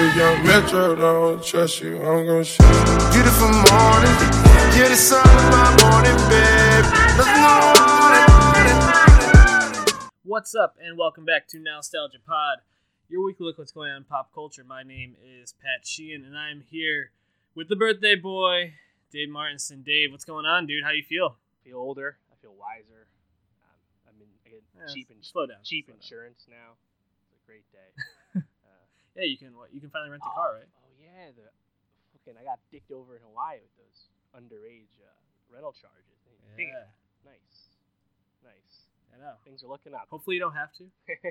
If young Metro don't trust you, I'm gonna shoot. Beautiful morning, you're the sun of my morning, babe. What's up, and welcome back to Nostalgia Pod, your weekly look what's going on in pop culture. My name is Pat Sheehan, and I'm here with the birthday boy, Dave Martinson. Dave, what's going on, dude? How you feel? feel older. I feel wiser. Um, I mean, I get Yeah, cheap and slow down, cheap slow down. insurance now. It's a great day. Yeah, you can. What? You can finally rent a car, right? Oh yeah, the fucking I got dicked over in Hawaii with those underage uh, rental charges. Yeah, Nice, nice. I know. Things are looking up. Hopefully you don't have to,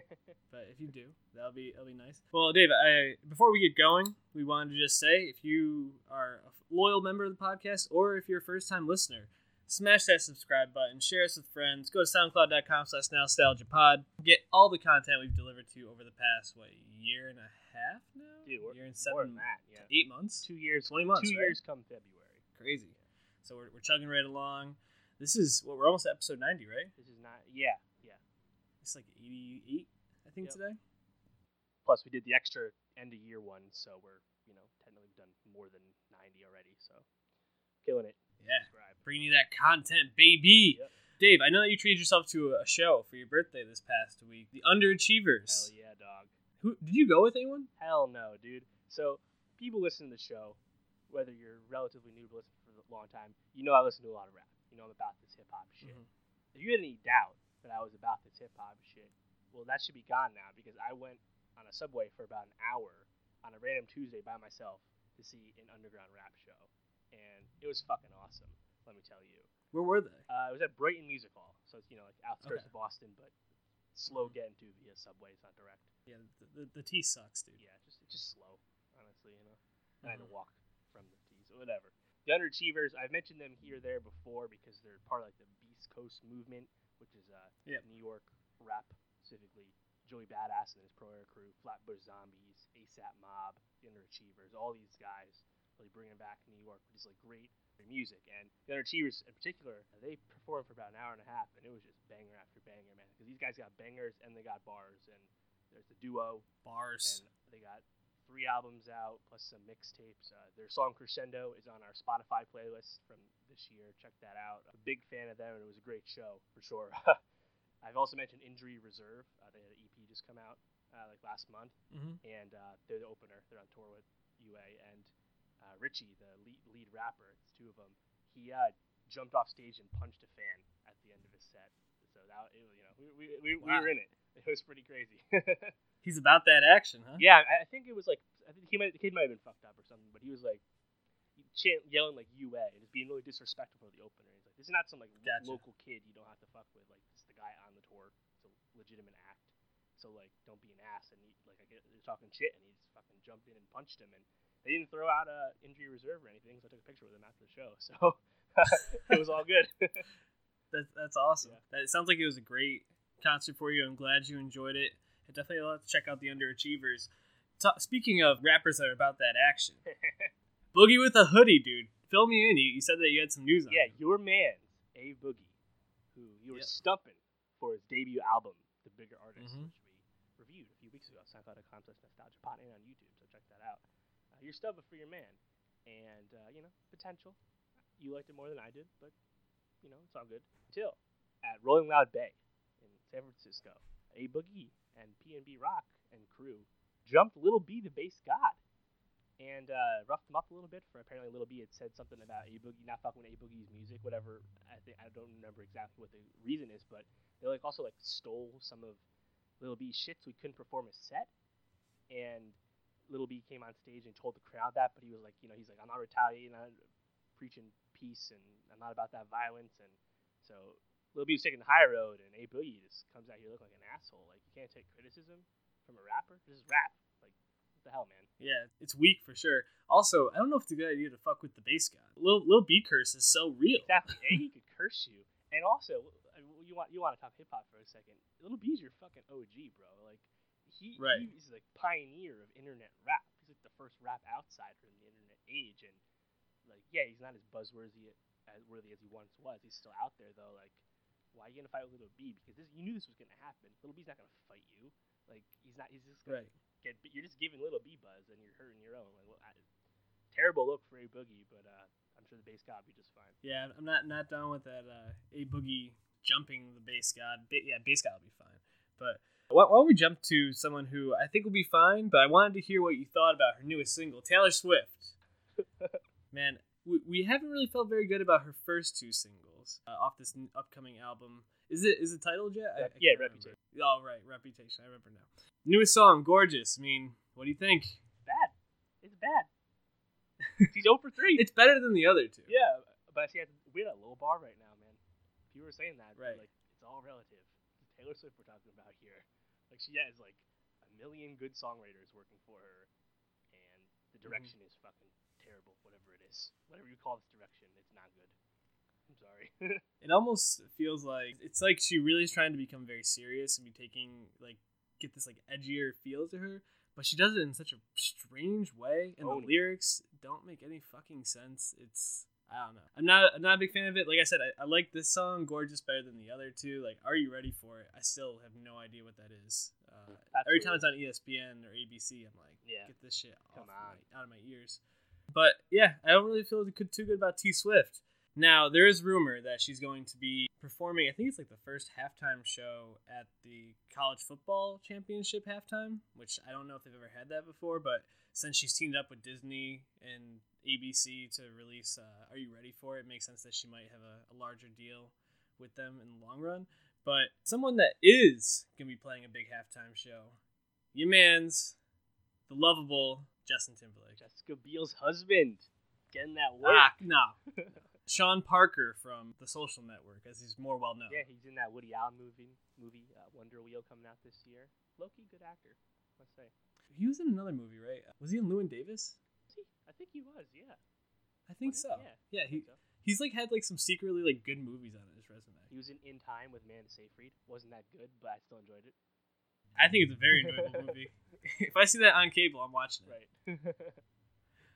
but if you do, that'll be that'll be nice. Well, Dave, I, before we get going, we wanted to just say if you are a loyal member of the podcast or if you're a first time listener, smash that subscribe button, share us with friends, go to soundcloud.com slash nostalgiapod. Get all the content we've delivered to you over the past what year and a half now? Dude, we're year and more seven than that. Yeah, eight months. two years. 20 months, Two right? years come February. Crazy. So we're, we're chugging right along. This is well, we're almost at episode ninety, right? This is not. Yeah, yeah. It's like eighty eight, I think Yep. today. Plus, we did the extra end of year one, so we're you know technically done more than ninety already. So killing it. Yeah. Subscribe. bringing you that content, baby. Yep. Dave, I know that you treated yourself to a show for your birthday this past week. The Underachievers. Hell yeah, dog. Who did you go with anyone? Hell no, dude. So people listen to the show, whether you're relatively new to listen for a long time, you know I listen to a lot of rap. You know I'm about this hip hop shit. Mhm. If you had any doubt that I was about this hip hop shit, well that should be gone now because I went on a subway for about an hour on a random Tuesday by myself to see an underground rap show, and it was fucking awesome. Let me tell you. Where were they? Uh, it was at Brighton Music Hall, so it's you know like outskirts Okay. of Boston, but slow getting to via subway. It's not direct. Yeah, the, the, the T sucks, dude. Yeah, just it's just slow, honestly, you know. I had to Mhm. walk from the tees or whatever. The Underachievers, I've mentioned them here there before because they're part of like the Beast Coast movement, which is uh Yep. New York rap, specifically Joey Badass and his Pro Era crew, Flatbush Zombies, ASAP Mob, the Underachievers, all these guys really bringing back New York with just like great music. And the Underachievers in particular, they performed for about an hour and a half, and it was just banger after banger, man. Because these guys got bangers and they got bars, and there's the duo Bars. and they got three albums out plus some mixtapes. Uh, their song Crescendo is on our Spotify playlist from this year. Check that out. I'm a big fan of them, and it was a great show for sure. I've also mentioned Injury Reserve. Uh, they had an EP just come out uh, like last month, hmm and uh, they're the opener. They're on tour with UA and uh, Richie, the lead, lead rapper. It's two of them. He uh, jumped off stage and punched a fan at the end of his set. So that it, you know we, we, we, we were in it. It was pretty crazy. He's about that action, huh? Yeah, I think it was like I think he might the kid might have been fucked up or something, but he was like yelling like UA and just being really disrespectful for the opener. He's like, this is not some like Gotcha. local kid you don't have to fuck with. Like this is the guy on the tour. It's a legitimate act. So like, don't be an ass. And he like I get they're talking shit, and he just fucking jumped in and punched him. And they didn't throw out a injury reserve or anything, so I took a picture with him after the show. So it was all good. That's that's awesome. Yeah. That it sounds like it was a great concert for you. I'm glad you enjoyed it. I definitely love to check out the Underachievers. Ta speaking of rappers that are about that action, Boogie with a hoodie, dude. Fill me in. You, you said that you had some news on. yeah, him. your man, A Boogie, who you were Yep. stumping for his debut album, The Bigger Artist, Mhm. which we reviewed a few weeks ago, and on YouTube, so check that out. Uh, you're stumping for your man, and uh, you know potential. You liked it more than I did, but you know it's all good. Until at Rolling Loud Bay in San Francisco, A Boogie and PnB Rock and crew jumped Little B, the Based God and uh, roughed him up a little bit for apparently Little B had said something about A Boogie not fucking with A Boogie's music, whatever. I think I don't remember exactly what the reason is, but they like also like stole some of Little B shit, so he couldn't perform his set. And Little B came on stage and told the crowd that, but he was like, you know, he's like, I'm not retaliating, I'm preaching peace, and I'm not about that violence. And so Little B was taking the high road, and A Boogie just comes out here looking like an asshole. Like you can't take criticism from a rapper. This is rap. Like what the hell, man? Yeah, it's weak for sure. Also, I don't know if it's a good idea to fuck with the bass guy. Lil, Lil B curse is so real. Exactly. A, he could curse you, and also you want you want to talk hip hop for a second. Little B's your fucking OG, bro. Like he Right. he's like pioneer of internet rap. He's like the first rap outsider in the internet age, and like yeah, he's not as buzzworthy as worthy as he once was. He's still out there though. Like why are you gonna fight with Little B? Because this, you knew this was gonna happen. Little B's not gonna fight you. Like he's not. He's just gonna Right. get you're just giving little B buzz and you're hurting your own. Like, well, I, terrible look for a boogie, but uh, I'm sure the bass be just fine. Yeah, I'm not not down with that. Uh, a boogie jumping the Based God. Ba- yeah, Based God will be fine. But why, why don't we jump to someone who I think will be fine? But I wanted to hear what you thought about her newest single, Taylor Swift. Man, we, we haven't really felt very good about her first two singles uh, off this n- upcoming album. Is it is it titled yet? I- I yeah. Reputation. Oh right, Reputation. I remember now. Newest song, gorgeous. I mean, what do you think? Bad. It's bad. She's 0 for 3. It's better than the other two. yeah, but see, we're at a low bar right now, you were saying that, Right. like it's all relative. It's Taylor Swift we're talking about here. Like she has like a million good songwriters working for her, and the mm-hmm. direction is fucking terrible. Whatever it is, whatever you call this direction, it's not good. I'm sorry. It almost feels like it's like she really is trying to become very serious and be taking like get this like edgier feel to her, but she does it in such a strange way, and Own the lyrics don't make any fucking sense. It's I don't know. I'm not I'm not a big fan of it. Like I said, I, I like this song "Gorgeous" better than the other two. Like, are you ready for it? I still have no idea what that is. Uh, every time it's on ESPN or ABC, I'm like, Yeah. get this shit Come off. My, out of my ears. But yeah, I don't really feel too good about T Swift. Now there is rumor that she's going to be performing. I think it's like the first halftime show at the college football championship halftime, which I don't know if they've ever had that before. But since she's teamed up with Disney and ABC to release uh, "Are You Ready for It," it makes sense that she might have a, a larger deal with them in the long run. But someone that is gonna be playing a big halftime show, your man's the lovable Justin Timberlake. Jessica Biel's husband getting that work. Ah, no. Sean Parker from The Social Network, as he's more well known. Yeah, he's in that Woody Allen movie, movie uh, Wonder Wheel coming out this year. Loki, good actor, must say. He was in another movie, right? Was he in Llewyn Davis? I think he was. Yeah. I think Was so. Yeah. Yeah, he so. he's like had like some secretly like good movies on his resume. He was in In Time with Amanda Seyfried. Wasn't that good, but I still enjoyed it. I think it's a very enjoyable movie. if I see that on cable, I'm watching it. Right.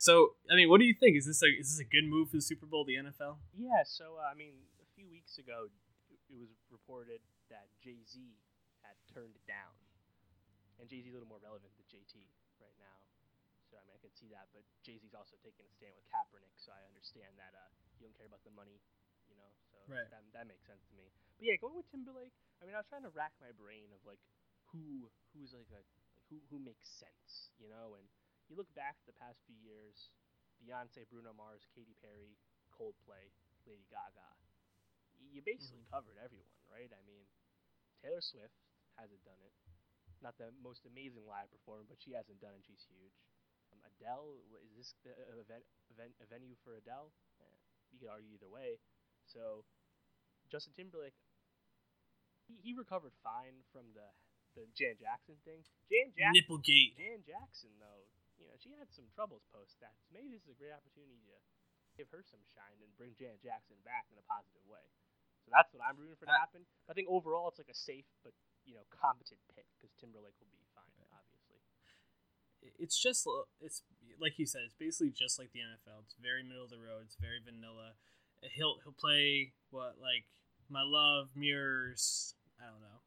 So, I mean, what do you think? Is this a is this a good move for the Super Bowl, the NFL? yeah. So uh, I mean, a few weeks ago, it was reported that Jay Z had turned it down, and Jay Z is a little more relevant than JT right now. So I mean, I could see that, but Jay Z's also taking a stand with Kaepernick, so I understand that uh, you don't care about the money, you know. So Right. that that makes sense to me. But yeah, going with Timberlake. I mean, I was trying to rack my brain of like who who's like a like who who makes sense, you know. And you look back at the past few years, Beyonce, Bruno Mars, Katy Perry, Coldplay, Lady Gaga. You basically covered everyone, right? I mean, Taylor Swift hasn't done it. Not the most amazing live performer, but she hasn't done it. She's huge. Um, Adele, is this the uh, event, event a venue for Adele? Eh, you could argue either way. So, Justin Timberlake, he, he recovered fine from the the Jan Jackson thing. Jan Jackson, Nipplegate. Jan Jackson, though, you know, she had some troubles post that. So maybe this is a great opportunity to give her some shine and bring Jan Jackson back in a positive way. So that's what I'm rooting for to happen. I think overall it's like a safe but you know competent pick because Timberlake will be fine, obviously. It's just it's like you said. It's basically just like the NFL. It's very middle of the road. It's very vanilla. He'll he'll play what like my love mirrors. I don't know.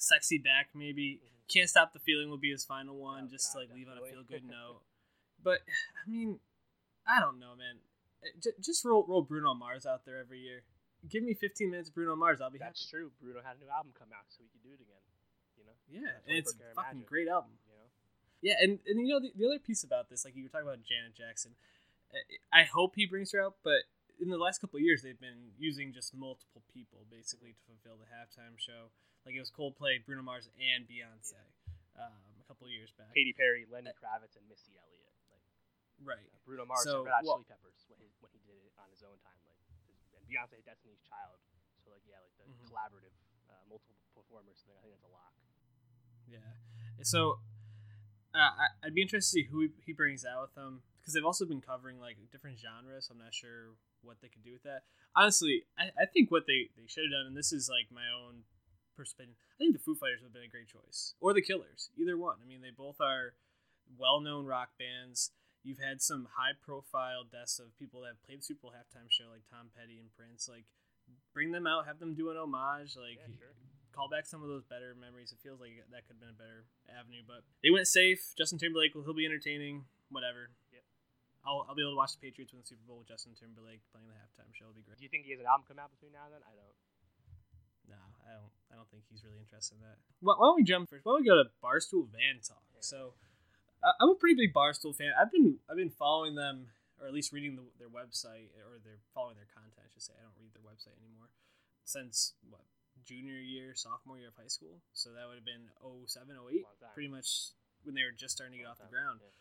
Sexy back maybe. Mhm. Can't stop the feeling will be his final one, Oh, just to God, like leave on a feel good note. But I mean, I don't know, man. J- just roll roll Bruno Mars out there every year. Give me 15 minutes Bruno Mars, I'll be That's happy. true. Bruno had a new album come out, so we could do it again. You know. Yeah, That's and it's a fucking Magic. great album. You know. Yeah, and, and you know the, the other piece about this, like you were talking about Janet Jackson, I- I hope he brings her out, but in the last couple of years they've been using just multiple people basically to fulfill the halftime show. Like it was Coldplay, Bruno Mars, and Beyonce um, a couple of years back. Katy Perry, Lenny Kravitz, and Missy Elliott. Like Right. uh, Bruno Mars, So, and Red Hot well- Chili Peppers when he, when he did it on his own time. Like and Beyonce, Destiny's Child. So like yeah, like the Mhm. collaborative, uh, multiple performers thing. I think that's a lock. Yeah. So uh, I, I'd be interested to see who he, he brings out with them because they've also been covering like different genres. So I'm not sure what they could do with that. Honestly, I, I think what they, they should have done, and this is like my own perspective, I think the Foo Fighters would have been a great choice. Or the Killers, either one. I mean, they both are well known rock bands. You've had some high profile deaths of people that have played the Super Bowl halftime show, like Tom Petty and Prince. Like, bring them out, have them do an homage. Like, Yeah, sure. call back some of those better memories. It feels like that could have been a better avenue, but they went safe. Justin Timberlake will he'll be entertaining. Whatever. Yep. I'll, I'll be able to watch the Patriots win the Super Bowl with Justin Timberlake playing the halftime show. It'll be great. Do you think he has an album come out between now and then? I don't. No, I don't. I don't think he's really interested in that. Why, why don't we jump first? Why don't we go to Barstool Van Talk? So, uh, I'm a pretty big Barstool fan. I've been I've been following them, or at least reading the, their website, or they're following their content. I should say. I don't read their website anymore since what junior year, sophomore year of high school. So that would have been 07, 08, pretty much when they were just starting to get off the ground. yeah.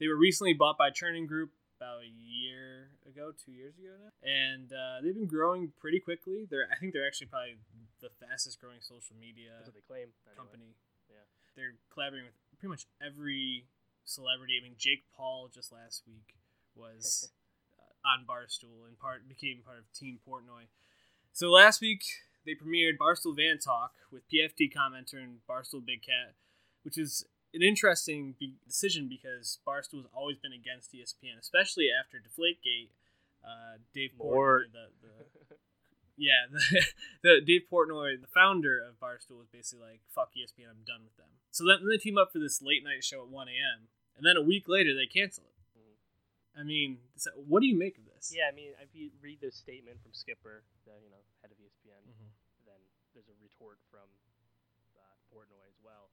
They were recently bought by Chernin Group about a year ago, two years ago now, and uh, they've been growing pretty quickly. They're I think they're actually probably the fastest growing social media That's what they claim. anyway. company. Yeah. They're collaborating with pretty much every celebrity. I mean, Jake Paul just last week was uh, on Barstool and part became part of Team Portnoy. So last week they premiered Barstool Van Talk with PFT commenter and Barstool Big Cat, which is an interesting be- decision because Barstool has always been against ESPN, especially after Deflategate. Uh, Dave Portnoy, the, the yeah, the, the Dave Portnoy, the founder of Barstool, was basically like, "Fuck ESPN, I'm done with them." So then they team up for this late night show at 1 a.m. and then a week later they cancel it. I mean, so what do you make of this? Yeah, I mean, if you read the statement from Skipper, the you know head of ESPN, Mhm. then there's a retort from uh, Portnoy as well.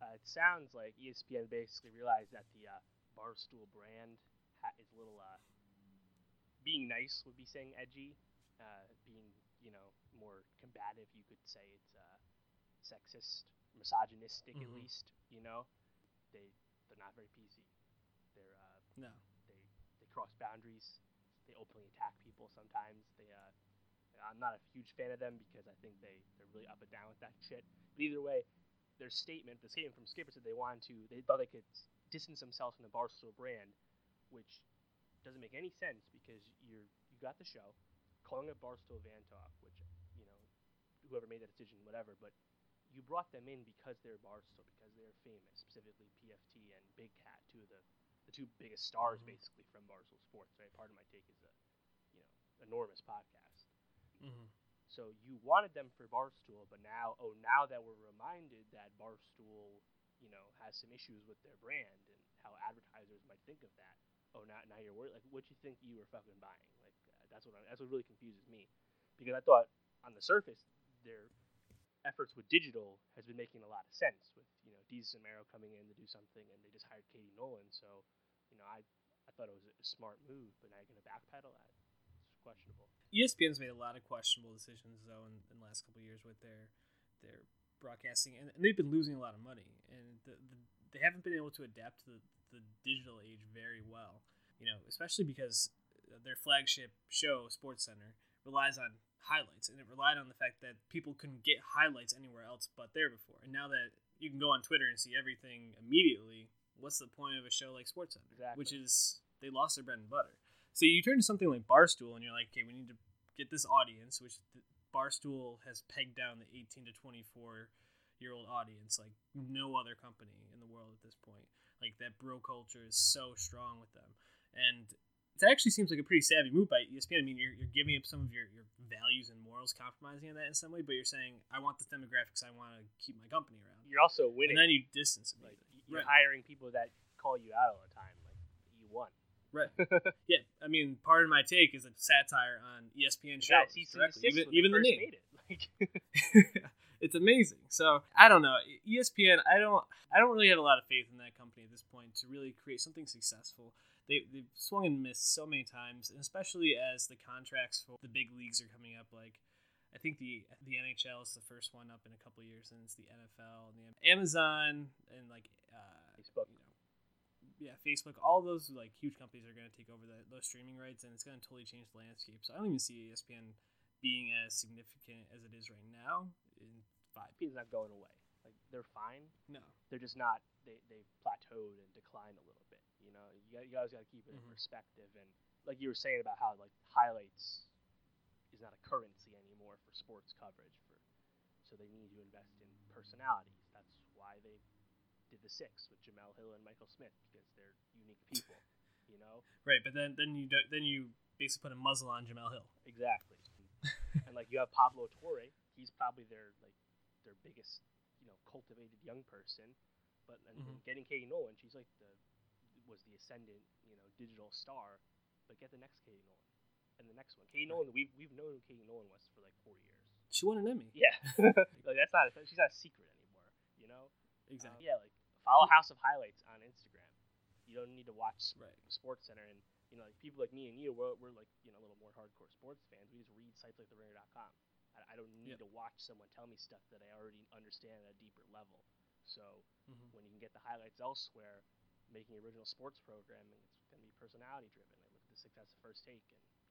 Uh, it sounds like ESPN basically realized that the uh, Barstool brand ha- is a little. Uh, being nice would be saying edgy. Uh, you know more combative, you could say it's uh, sexist, misogynistic at Mhm. least. You know, they they're not very PC. They're uh, No. they they cross boundaries. They openly attack people sometimes. They uh, I'm not a huge fan of them because I think they they're really up and down with that shit. But either way, their statement, the statement from Skipper said they wanted to, they thought they could distance themselves from the Barstool brand, which doesn't make any sense because you're you got the show, calling it Barstool Van Talk, which you know whoever made that decision, whatever, but you brought them in because they're Barstool, because they're famous, specifically PFT and Big Cat, two of the the two biggest stars Mhm. basically from Barstool Sports. Right, Pardon My Take is a you know enormous podcast. Mm-hmm. So you wanted them for Barstool, but now, oh, now that we're reminded that Barstool, you know, has some issues with their brand and how advertisers might think of that. Oh, now, now you're worried. Like, what you think you were fucking buying? Like, that's what I, that's what really confuses me, because I thought on the surface their efforts with digital has been making a lot of sense. With you know, Deez Samaro coming in to do something, and they just hired Katie Nolan. So, you know, I I thought it was a smart move, but now you're gonna backpedal that. It's questionable. ESPN's made a lot of questionable decisions though in, in the last couple of years with their their broadcasting, and, and they've been losing a lot of money, and the, the, they haven't been able to adapt to the, the digital age very well. You know, especially because their flagship show, Sports Center, relies on highlights, and it relied on the fact that people couldn't get highlights anywhere else but there before. And now that you can go on Twitter and see everything immediately, what's the point of a show like Sports Center? Exactly. Which is they lost their bread and butter. So you turn to something like Barstool, and you're like, okay, we need to get this audience, which Barstool has pegged down the 18 to 24 year old audience like no other company in the world at this point. Like that bro culture is so strong with them, and it actually seems like a pretty savvy move by ESPN. I mean, you're, you're giving up some of your, your values and morals, compromising on that in some way, but you're saying, I want the demographics, I want to keep my company around. You're also winning. And then you distance it. Like, you're Right. hiring people that call you out all the time. Like you won. Right. Yeah, I mean, Pardon My Take is a satire on ESPN shows. Even, even the name. made it. Like it's amazing. So I don't know. ESPN, I don't, I don't really have a lot of faith in that company at this point to really create something successful. They they've swung and missed so many times, and especially as the contracts for the big leagues are coming up. Like, I think the the NHL is the first one up in a couple of years, and it's the NFL and the Amazon and like uh, Facebook. You know, yeah, Facebook. All those like huge companies are going to take over the, those streaming rights, and it's going to totally change the landscape. So I don't even see ESPN being as significant as it is right now in five. ESPN's not going away. Like they're fine. No. They're just not. They they plateaued and declined a little. You know, you, got, you guys got to keep it in Mhm. perspective. And like you were saying about how like highlights is not a currency anymore for sports coverage. For so they need to invest in personalities. That's why they did the six with Jemele Hill and Michael Smith because they're unique people. You know, Right, but then then you do, then you basically put a muzzle on Jemele Hill. exactly. and like you have Pablo Torre. He's probably their like their biggest, you know, cultivated young person. But and, Mhm. and getting Katie Nolan, she's like the was the ascendant, you know, digital star. But get the next Katie Nolan, and the next one. Katie Nolan, we've we've known who Katie Nolan was for like four years. She won an Emmy. Yeah, like that's not a, she's not a secret anymore. You know. Exactly. Uh, yeah, like follow House of Highlights on Instagram. You don't need to watch Right. Sports Center and you know like people like me and you we're, we're like you know a little more hardcore sports fans. We just read sites like TheRinger.com. I, I don't need Yep. to watch someone tell me stuff that I already understand at a deeper level. So Mhm. when you can get the highlights elsewhere, making original sports programming, it's going to be personality driven. Like look at the success of First Take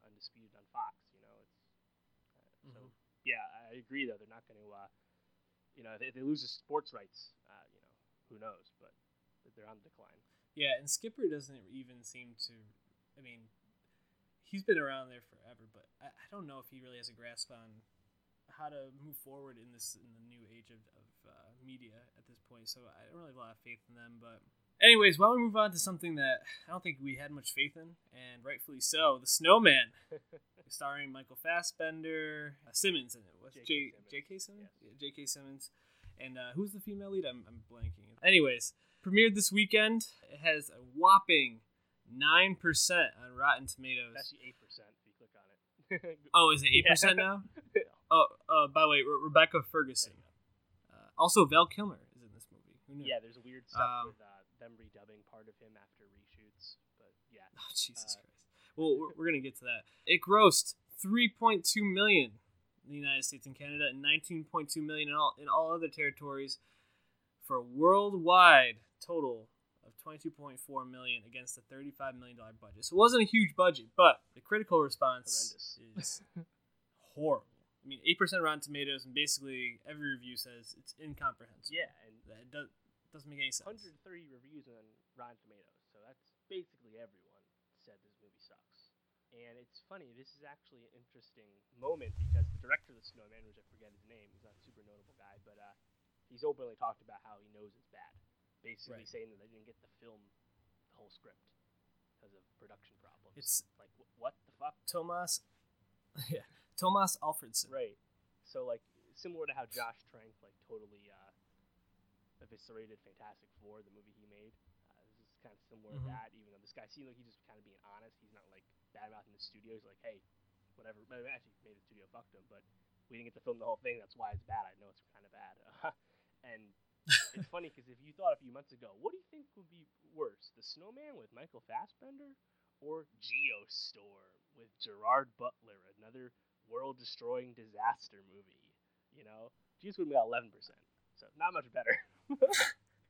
and Undisputed on Fox. You know, it's uh, so Mhm. yeah, I agree though. They're not going to, uh, you know, if they lose the sports rights, uh, you know, who knows? But they're on the decline. Yeah, and Skipper doesn't even seem to. I mean, he's been around there forever, but I, I don't know if he really has a grasp on how to move forward in this in the new age of, of uh, media at this point. So I don't really have a lot of faith in them. But anyways, why don't we move on to something that I don't think we had much faith in, and rightfully so, the Snowman, starring Michael Fassbender, uh, Simmons in it. What's J.K. J Simmons. J.K. Simmons? Yes. Yeah, J.K. Simmons. And uh, who's the female lead? I'm, I'm blanking. Anyways, premiered this weekend. It has a whopping nine percent on Rotten Tomatoes. Actually eight percent if you click on it. Oh, is it eight percent now? Oh, uh, by the way, Re- Rebecca Ferguson. Uh, also, Val Kilmer is in this movie. Who knew? yeah, there's weird stuff Um, with uh, them redubbing part of him after reshoots, but yeah, Oh, Jesus Uh, Christ. Well, we're, we're gonna get to that. It grossed 3.2 million in the United States and Canada, and 19.2 million in all in all other territories, for a worldwide total of 22.4 million against a 35 million dollar budget. So it wasn't a huge budget, but the critical response is horrible. I mean, 8% Rotten Tomatoes, and basically every review says it's incomprehensible. yeah, and That it does, doesn't make any sense. 130 reviews on Rotten Tomatoes, so that's basically everyone said this movie sucks. And it's funny, this is actually an interesting moment because the director of The Snowman, which I forget his name, he's not a super notable guy, but uh, he's openly talked about how he knows it's bad. Basically Right. saying that they didn't get the film the whole script because of production problems. It's like, wh- what the fuck? Tomas, yeah, Tomas Alfredson. Right. So like similar to how Josh Trank like totally uh, eviscerated Fantastic Four, the movie he made. Uh, this is kind of similar Mhm. to that. Even though this guy seemed like he's just kind of being honest. He's not like bad mouthing the studio. He's like, hey, whatever. But actually, maybe the studio fucked him, but we didn't get to film the whole thing. That's why it's bad. I know it's kind of bad. and it's funny because if you thought a few months ago, what do you think would be worse, The Snowman with Michael Fassbender or Geostorm with Gerard Butler, another world-destroying disaster movie? You know, Geostorm got eleven percent, so not much better.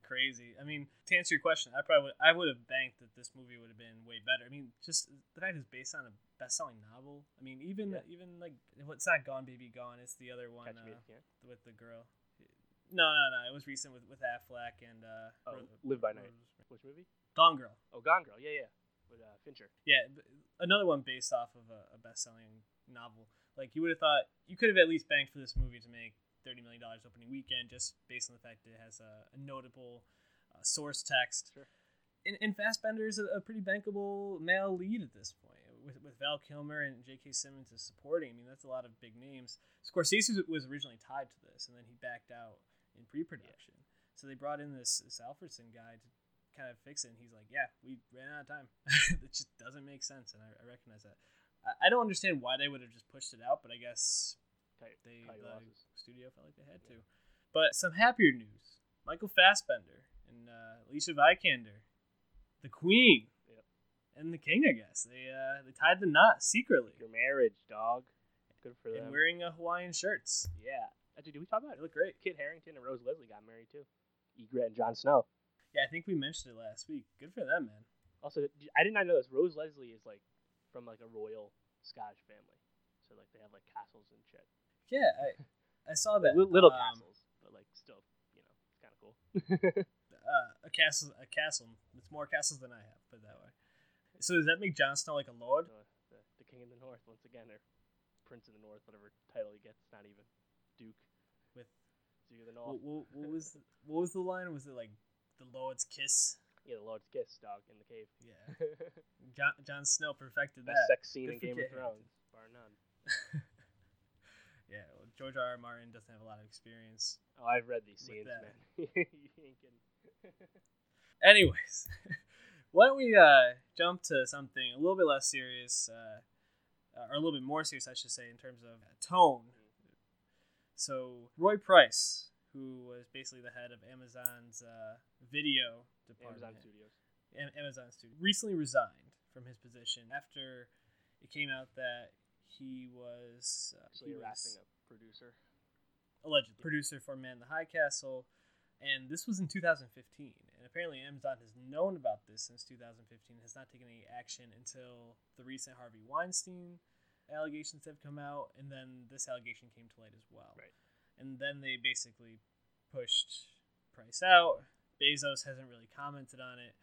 Crazy. I mean, to answer your question, I probably would, I would have banked that this movie would have been way better. I mean, just the fact it's based on a best-selling novel. I mean, even Yeah. even like it's not Gone Baby Gone. It's the other one uh, with the girl. No, no, no. It was recent with with Affleck and uh, Oh, Ro- Live by Night. Which movie? Gone Girl. Oh, Gone Girl. Yeah, yeah. With uh, Fincher. Yeah, another one based off of a, a best-selling novel. Like you would have thought, you could have at least banked for this movie to make thirty million dollars opening weekend, just based on the fact that it has a, a notable uh, source text. Sure. And, and Fassbender's a, a pretty bankable male lead at this point, with, with Val Kilmer and J.K. Simmons as supporting. I mean, that's a lot of big names. Scorsese was- originally tied to this, and then he backed out in pre-production. So they brought in this this Alfredson guy to kind of fix it. And he's like, "Yeah, we ran out of time. it just doesn't make sense." And I, I recognize that. I, I don't understand why they would have just pushed it out, but I guess They the losses. studio felt like they had to. But some happier news: Michael Fassbender and uh, Alicia Vikander, the Queen, Yep. and the King. I guess they uh, they tied the knot secretly Your marriage, dog. Good for them. and wearing uh, Hawaiian shirts. Yeah. Actually, did we talk about They it? look great. Kit Harington and Rose Leslie got married too. Ygritte and Jon Snow. Yeah, I think we mentioned it last week. Good for them, man. Also, I did not know this. Rose Leslie is like from like a royal Scottish family, so like they have like castles and shit. Yeah, I I saw that. Li- little Um, castles, but like still, you know, it's kind of cool. uh, a castle, a castle. It's more castles than I have. Put it that way. So does that make Jon Snow like a lord? Uh, the, the king of the north once again, or prince of the north, whatever title he gets. Not even duke. With Duke of the what, north. what, what was the, what was the line? Was it like the Lord's kiss? Yeah, the Lord's kiss, dog, in the cave. Yeah, Jon, Jon Snow perfected Best that. sex scene Good in Game of Thrones, bar none. George R. R. Martin doesn't have a lot of experience. Oh, I've read these scenes, man. you ain't kidding. Anyways, why don't we uh, jump to something a little bit less serious, uh, or a little bit more serious, I should say, in terms of tone. So Roy Price, who was basically the head of Amazon's uh, video department, Amazon Studios. Am- Amazon Studios, recently resigned from his position after it came out that he was uh, he you're was producer. allegedly producer for Man in the High Castle, and this was in 2015. And apparently, Amazon has known about this since 2015. Has not taken any action until the recent Harvey Weinstein allegations have come out, and then this allegation came to light as well. Right. And then they basically pushed Price out. Bezos hasn't really commented on it.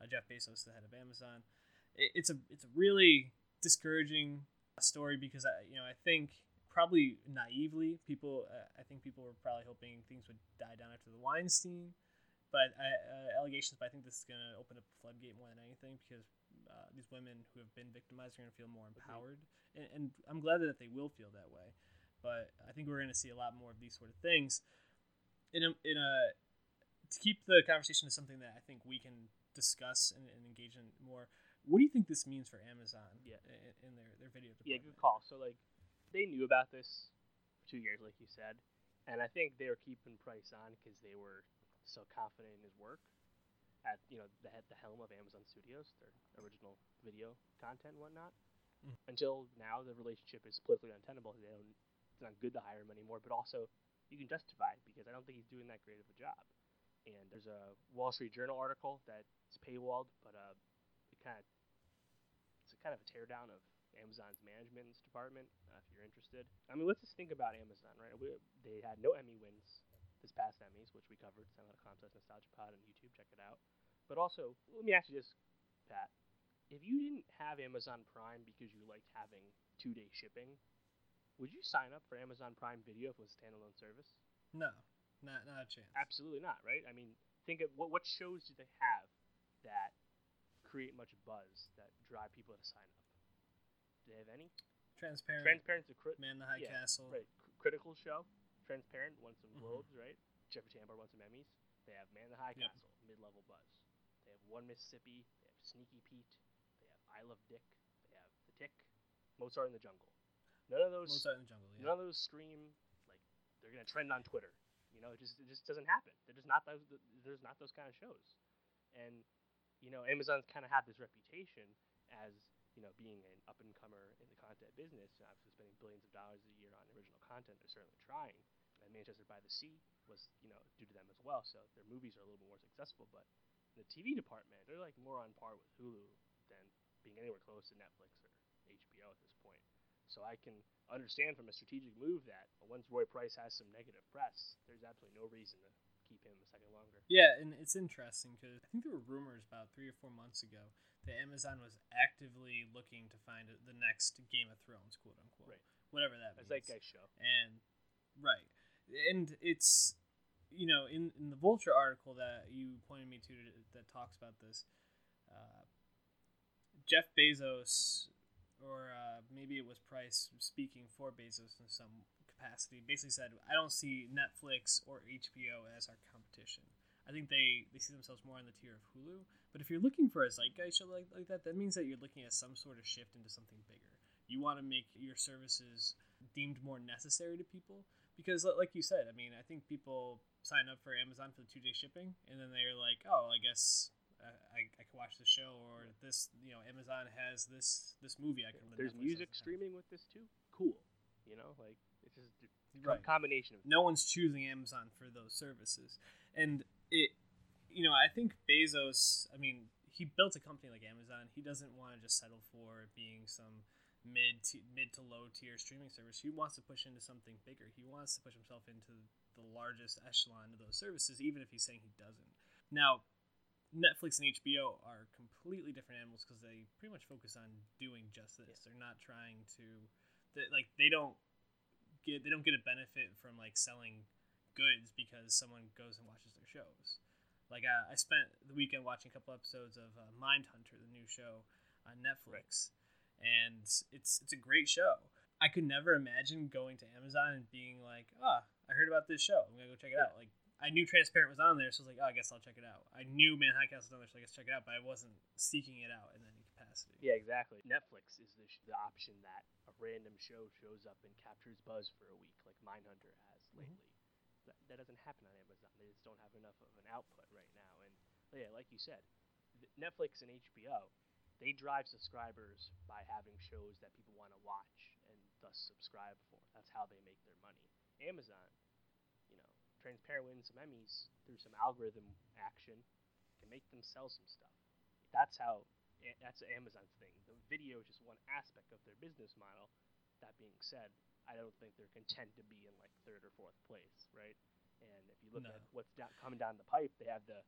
Uh, Jeff Bezos, the head of Amazon. It, it's a it's a really discouraging story because I you know I think probably naively people uh, I think people were probably hoping things would die down after the Weinstein, but uh, allegations. But I think this is gonna open up a floodgate more than anything because uh, these women who have been victimized are gonna feel more empowered, and, and I'm glad that they will feel that way. But I think we're gonna see a lot more of these sort of things. In a, in a to keep the conversation to something that I think we can discuss and, and engage in more. What do you think this means for Amazon? Yeah. in, in their their video Yeah, department? good call. So like, they knew about this for two years, like you said, and I think they were keeping Price on because they were so confident in his work at you know the the helm of Amazon Studios, their original video content and whatnot. Mm. Until now, the relationship is politically untenable. They don't, it's not good to hire him anymore. But also, you can justify it because I don't think he's doing that great of a job. And there's a Wall Street Journal article that's paywalled, but uh, it kind of it's a kind of a teardown of Amazon's management department. Uh, if you're interested, I mean, let's just think about Amazon, right? We, they had no Emmy wins this past Emmys, which we covered. Sound Out of Context Nostalgia Pod on YouTube. Check it out. But also, let me ask you this, Pat: If you didn't have Amazon Prime because you liked having two-day shipping, would you sign up for Amazon Prime Video if it was a standalone service? No, not not a chance. Absolutely not, right? I mean, think of what what shows do they have that create much buzz that drive people to sign up? Do they have any? Transparent. Transparent's a crit- Man the High yeah, Castle. right? cr- critical show. Transparent won some mm-hmm. globes, right? Jeffrey Tambor won some Emmys. They have Man the High Yep. Castle, mid-level buzz. They have One Mississippi. They have Sneaky Pete. They have I Love Dick. They have The Tick. Mozart in the Jungle. None of those. Mozart in the Jungle. Yeah. None of those scream like they're gonna trend on Twitter. You know, it just it just doesn't happen. They're just not those. There's not those kind of shows, and you know, Amazon's kind of had this reputation as you know being an up and comer in the content business. and Obviously, spending billions of dollars a year on original content. They're certainly trying. And Manchester by the Sea was you know due to them as well. So their movies are a little bit more successful. But the TV department, they're like more on par with Hulu than being anywhere close to Netflix or HBO at this point. So I can understand from a strategic move that once Roy Price has some negative press, there's absolutely no reason to keep him a second longer. Yeah, and it's interesting because I think there were rumors about three or four months ago that Amazon was actively looking to find the next Game of Thrones, quote unquote, Right. whatever that means. Zeitgeist show. and right, and it's you know in in the Vulture article that you pointed me to that talks about this, uh, Jeff Bezos or uh, maybe it was Price speaking for Bezos in some capacity, basically said, "I don't see Netflix or HBO as our competition. I think they, they see themselves more on the tier of Hulu. But if you're looking for a zeitgeist show like, like that, that means that you're looking at some sort of shift into something bigger. You want to make your services deemed more necessary to people because, like you said, I mean, I think people sign up for Amazon for the two day shipping, and then they're like, "Oh, I guess." uh, I, I can watch the show, or this, you know, Amazon has this this movie I can. There's Netflix music have. streaming with this too. Cool. You know, like it's just a Right. combination of no one's choosing Amazon for those services. And it, you know, I think Bezos, I mean, he built a company like Amazon. He doesn't want to just settle for being some mid to, mid to low tier streaming service. He wants to push into something bigger. He wants to push himself into the largest echelon of those services, even if he's saying he doesn't. Now, Netflix and HBO are completely different animals because they pretty much focus on doing just this. They're not trying to, they, like, they don't get they don't get a benefit from like selling goods because someone goes and watches their shows. Like uh, I spent the weekend watching a couple episodes of uh, Mindhunter, the new show on Netflix, and it's it's a great show. I could never imagine going to Amazon and being like, ah, I heard about this show. I'm gonna go check it out. Like I knew Transparent was on there, so I was like, oh, I guess I'll check it out. I knew Man High Castle was on there, so I guess check it out. But I wasn't seeking it out in any capacity. Yeah, exactly. Netflix is the, sh- the option that a random show shows up and captures buzz for a week, like Mindhunter has lately. That, that doesn't happen on Amazon. They just don't have enough of an output right now. And yeah, like you said, Netflix and HBO, they drive subscribers by having shows that people want to watch and thus subscribe for. That's how they make their money. Amazon, you know, Transparent wins some Emmys through some algorithm action, can make them sell some stuff. That's how. A- That's Amazon's thing. The video is just one aspect of their business model. That being said, I don't think they're content to be in like third or fourth place, right? And if you look No. at what's down, coming down the pipe, they have the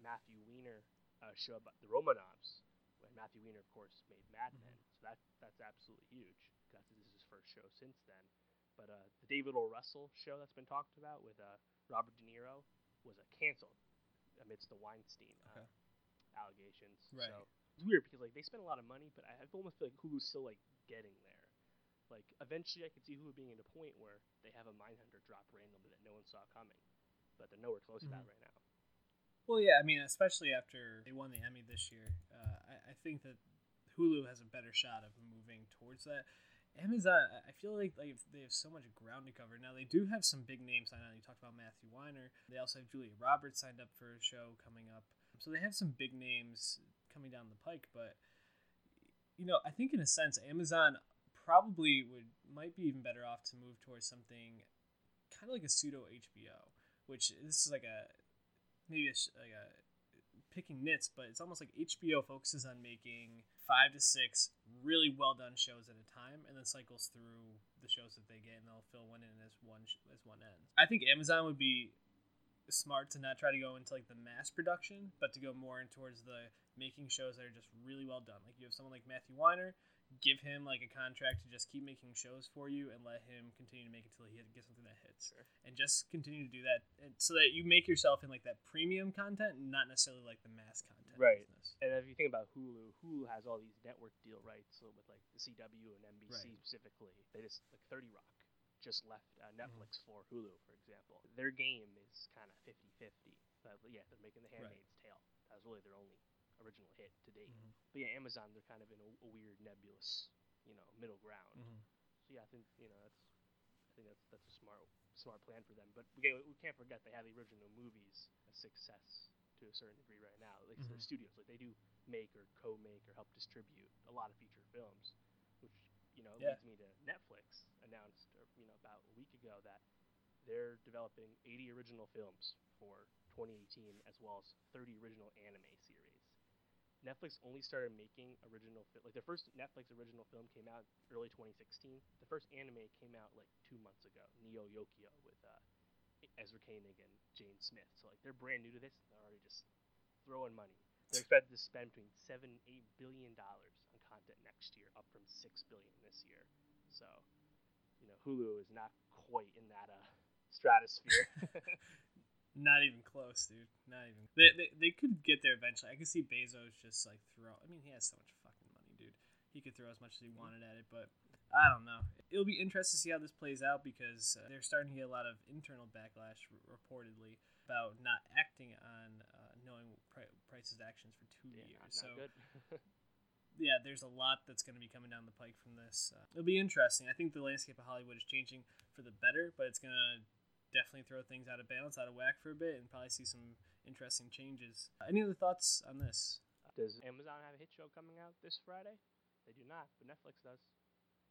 Matthew Weiner uh, show about the Romanovs. and Matthew Weiner, of course, made Mad Men, so that that's absolutely huge. That's this is his first show since then. But uh, the David O. Russell show that's been talked about with uh, Robert De Niro was uh, canceled amidst the Weinstein uh, Okay. allegations. Right. So it's weird because like they spent a lot of money, but I, I almost feel like Hulu's still like getting there. Like eventually, I could see Hulu being at a point where they have a Mindhunter drop randomly that no one saw coming, but they're nowhere close to that Mhm. right now. Well, yeah, I mean, especially after they won the Emmy this year, uh, I, I think that Hulu has a better shot of moving towards that. Amazon, I- I feel like like they have so much ground to cover. Now they do have some big names signed on. You talked about Matthew Weiner. They also have Julia Roberts signed up for a show coming up. So they have some big names coming down the pike. But you know, I think in a sense, Amazon probably would might be even better off to move towards something kind of like a pseudo HBO, which this is like a maybe a, like a picking nits, but it's almost like HBO focuses on making five to six really well done shows at a time, and then cycles through the shows that they get, and they'll fill one in as one as one ends. I think Amazon would be smart to not try to go into like the mass production, but to go more in towards the making shows that are just really well done. Like you have someone like Matthew Weiner, give him like a contract to just keep making shows for you and let him continue to make it until he gets something that hits Sure. and just continue to do that so that you make yourself in like that premium content not necessarily like the mass content Right. business. And if you think about Hulu, Hulu has all these network deal rights so with like the CW and NBC Right. specifically. They just like 30 Rock just left uh, Netflix for Hulu, for example. Their game is kind of 50-50. But yeah, they're making The Right. Handmaid's Tale. That was really their only original hit to date. Mhm. But yeah, Amazon, they're kind of in a, a weird nebulous, you know, middle ground. Mhm. So yeah, I think you know that's I think that's that's a smart smart plan for them. But we can't, we can't forget they have the original movies a success to a certain degree right now. Like their Mhm. studios, like they do make or co-make or help distribute a lot of feature films, which you know Yeah. leads me to Netflix announced about a week ago that they're developing 80 original films for 2018 as well as 30 original anime series. Netflix only started making original fi- like their first Netflix original film came out early 2016. The first anime came out like two months ago, Neo Yokio with uh, Ezra Koenig and Jaden Smith. So like they're brand new to this. And they're already just throwing money. They're expected to spend between seven eight billion dollars on content next year, up from six billion this year. So you know Hulu is not quite in that uh, stratosphere. Not even close, dude. Not even. They, they, they could get there eventually. I could see Bezos just like throw. I mean, he has so much fucking money, dude. He could throw as much as he wanted at it, but I don't know. It'll be interesting to see how this plays out because uh, they're starting to get a lot of internal backlash, r- reportedly, about not acting on uh, knowing pri- Price's actions for two yeah, years. not, so not. yeah, there's a lot that's going to be coming down the pike from this. Uh, it'll be interesting. I think the landscape of Hollywood is changing for the better, but it's going to definitely throw things out of balance, out of whack for a bit, and probably see some interesting changes. Uh, any other thoughts on this? Does Amazon have a hit show coming out this Friday? They do not, but Netflix does.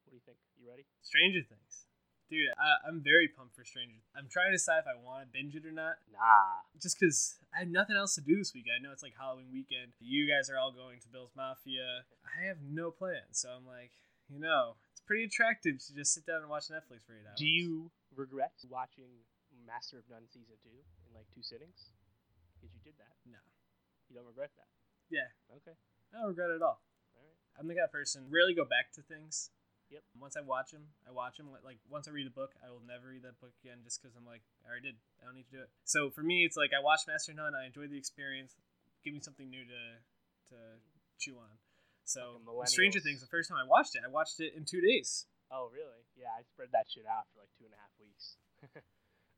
What do you think? You ready? Stranger Things. Dude, I, I'm very pumped for Stranger. I'm trying to decide if I want to binge it or not, Nah. just because I have nothing else to do this week. I know it's like Halloween weekend. You guys are all going to Bill's Mafia. I have no plans, so I'm like, you know, it's pretty attractive to just sit down and watch Netflix for eight hours. Do you regret watching Master of None season two in like two sittings? Because you did that. No. You don't regret that. Yeah, Okay. I don't regret it at all. All right. I'm the kind of person rarely go back to things. Yep. Once I watch them, I watch them. Like once I read a book, I will never read that book again just because I'm like, I already did. I don't need to do it. So for me, it's like I watched Master None. I enjoyed the experience. Give me something new to to chew on. So Fucking Stranger. Things. The first time I watched it, I watched it in two days. Oh, really? Yeah, I spread that shit out for like two and a half weeks.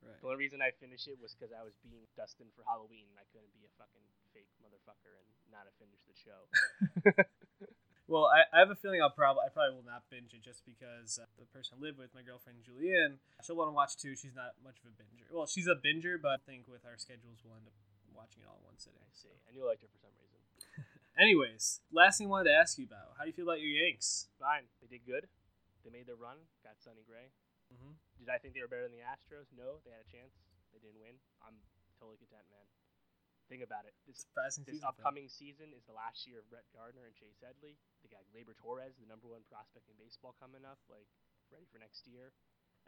Right. The only reason I finished it was because I was being Dustin for Halloween. I couldn't be a fucking fake motherfucker and not have finished the show. Well, I, I have a feeling I'll probably I probably will not binge it just because uh, the person I live with, my girlfriend Julianne, she'll want to watch too. She's not much of a binger. Well, she's a binger, but I think with our schedules, we'll end up watching it all in one sitting. I see. I knew I liked her for some reason. Anyways, last thing I wanted to ask you about: How do you feel about your Yanks? Fine. They did good. They made their run. Got Sonny Gray. Mm-hmm. Did I think they were better than the Astros? No, they had a chance. They didn't win. I'm totally content, man. Think about it. This Surprising this season. upcoming season is the last year of Brett Gardner and Chase Headley. They got Gleyber Torres, the number one prospect in baseball, coming up, like ready for next year.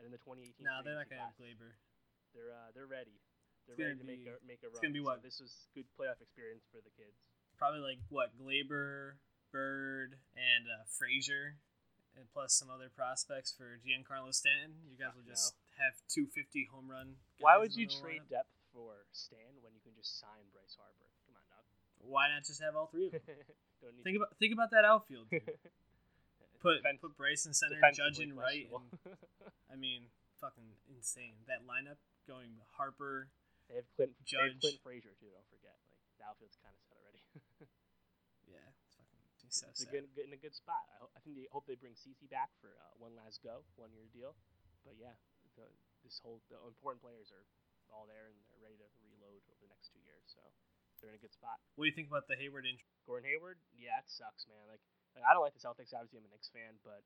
And then the 2018. No, they're not gonna have Gleyber. They're uh, they're ready. They're It's ready to make a make a it's run. gonna be So this was good playoff experience for the kids. Probably like what Gleyber, Bird, and uh, Frazier, and plus some other prospects for Giancarlo Stanton. You guys will just have 250 home run. Why would you trade lineup. depth for Stan when you can just sign Bryce Harper? Come on, dog. Why not just have all three of them? Don't need think about think about that outfield. Put Defense- put Bryce in center, Judge in right, and. I mean, fucking insane. That lineup going Harper. they have Clint, they have Clint Frazier too. Don't forget, like the outfield's kind of set already. Yeah, it's fucking he's so it's sad. good, good in a good spot. I, ho- I think they hope they bring CC back for uh, one last go, one year deal. But yeah, the, this whole the important players are all there and they're ready to reload over the next two years. So they're in a good spot. What do you think about the Hayward injury? Gordon Hayward, yeah, it sucks, man. Like, like I don't like the Celtics. Obviously, I'm a Knicks fan, but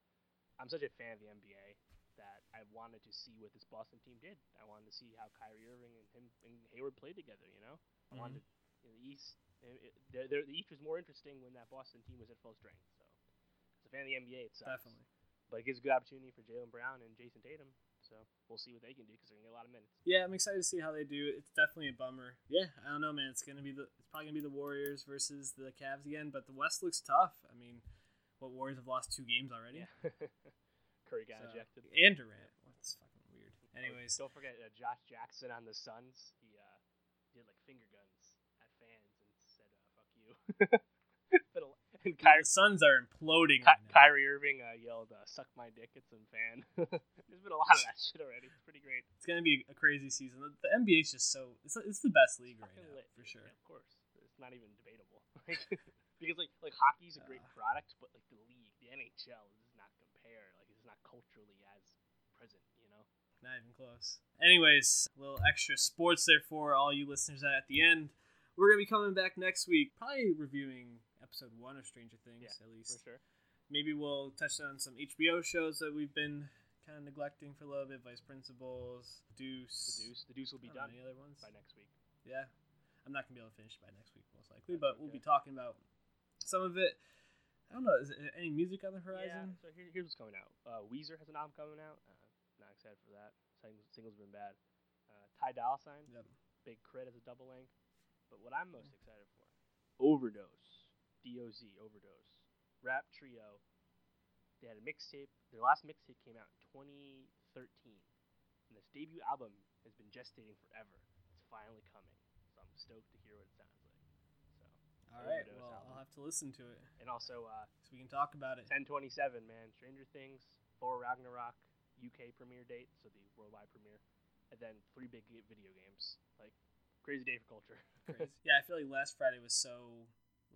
I'm such a fan of the NBA that I wanted to see what this Boston team did. I wanted to see how Kyrie Irving and him and Hayward played together. You know, I wanted mm-hmm. to, in the East. Eh, eh, it, it, they're, they're, the East was more interesting when that Boston team was at full strength. So, as a fan of the NBA, it sucks. Definitely. But it gives a good opportunity for Jaylen Brown and Jayson Tatum. So we'll see what they can do because they're gonna get a lot of minutes. Yeah, I'm excited to see how they do. It's definitely a bummer. Yeah, I don't know, man. It's gonna be the it's probably gonna be the Warriors versus the Cavs again, but the West looks tough. I mean, what Warriors have lost two games already? Yeah. Curry got So- ejected. And Durant. What's fucking weird. Anyways, don't forget uh, Josh Jackson on the Suns. He uh, did like finger guns at fans and said, uh, "Fuck you." and Kyrie, the Suns are imploding Ky- right. Kyrie Irving uh, yelled, uh, "Suck my dick at some fan." There's been a lot of that shit already. It's pretty great. It's gonna be a crazy season. The, the NBA is just so it's it's the best league right now lit, for sure. Yeah, of course, it's not even debatable. Because like like hockey's a great Uh. product, but like the league, the NHL, does not compare. Like it's not culturally as present. You know. Not even close. Anyways, a little extra sports there for all you listeners at the end. We're gonna be coming back next week, probably reviewing episode one of Stranger Things Yeah, at For least. sure. Maybe we'll touch on some HBO shows that we've been kind of neglecting for a little bit. Vice Principals, Deuce. The deuce, the deuce will be I don't know, done Any other ones? by next week. Yeah, I'm not gonna be able to finish by next week most likely, That's but we'll be talking about some of it. I don't know. Is there any music on the horizon? Yeah. So here, here's what's coming out. Uh, Weezer has an album coming out. Uh, not excited for that. Singles, singles have been bad. Uh, Ty Dolla Sign, Yep. Big K.R.I.T. as a double link. But what I'm most excited for, OverDoz., D-O-Z, OverDoz., rap trio. They had a mixtape. Their last mixtape came out in 2013, and this debut album has been gestating forever. It's finally coming, so I'm stoked to hear what it sounds like. So, All right. Well, album. I'll have to listen to it and also uh, so we can talk about it. 1027, man. Stranger Things, Thor Ragnarok, UK premiere date, so the worldwide premiere, and then three big video games. Like crazy day for culture. Crazy. yeah, I feel like last Friday was so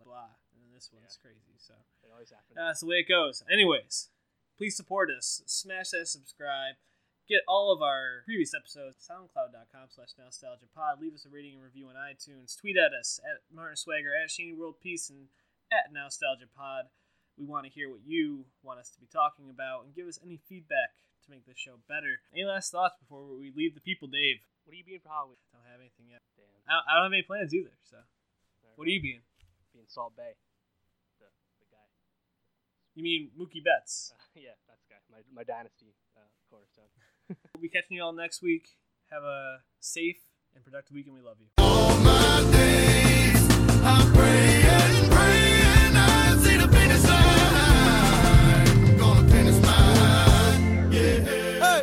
blah, and then this one's crazy. So it always happens. that's the way it goes. Anyways, please support us. Smash that subscribe. Get all of our previous episodes soundcloud.com slash nostalgia pod. Leave us a rating and review on iTunes. Tweet at us at Martin Swagger, at Shane World Peace, and at nostalgia pod. We want to hear what you want us to be talking about and give us any feedback to make this show better. Any last thoughts before we leave the people, Dave? what are you being for Halloween? Don't have anything yet. Damn. I don't, I don't have any plans either. So, what are you being? being Salt Bae, the the guy. You mean Mookie Betts? Uh, yeah, that's guy. My my dynasty uh, cornerstone. we'll be catching you all next week. Have a safe and productive week, and we love you.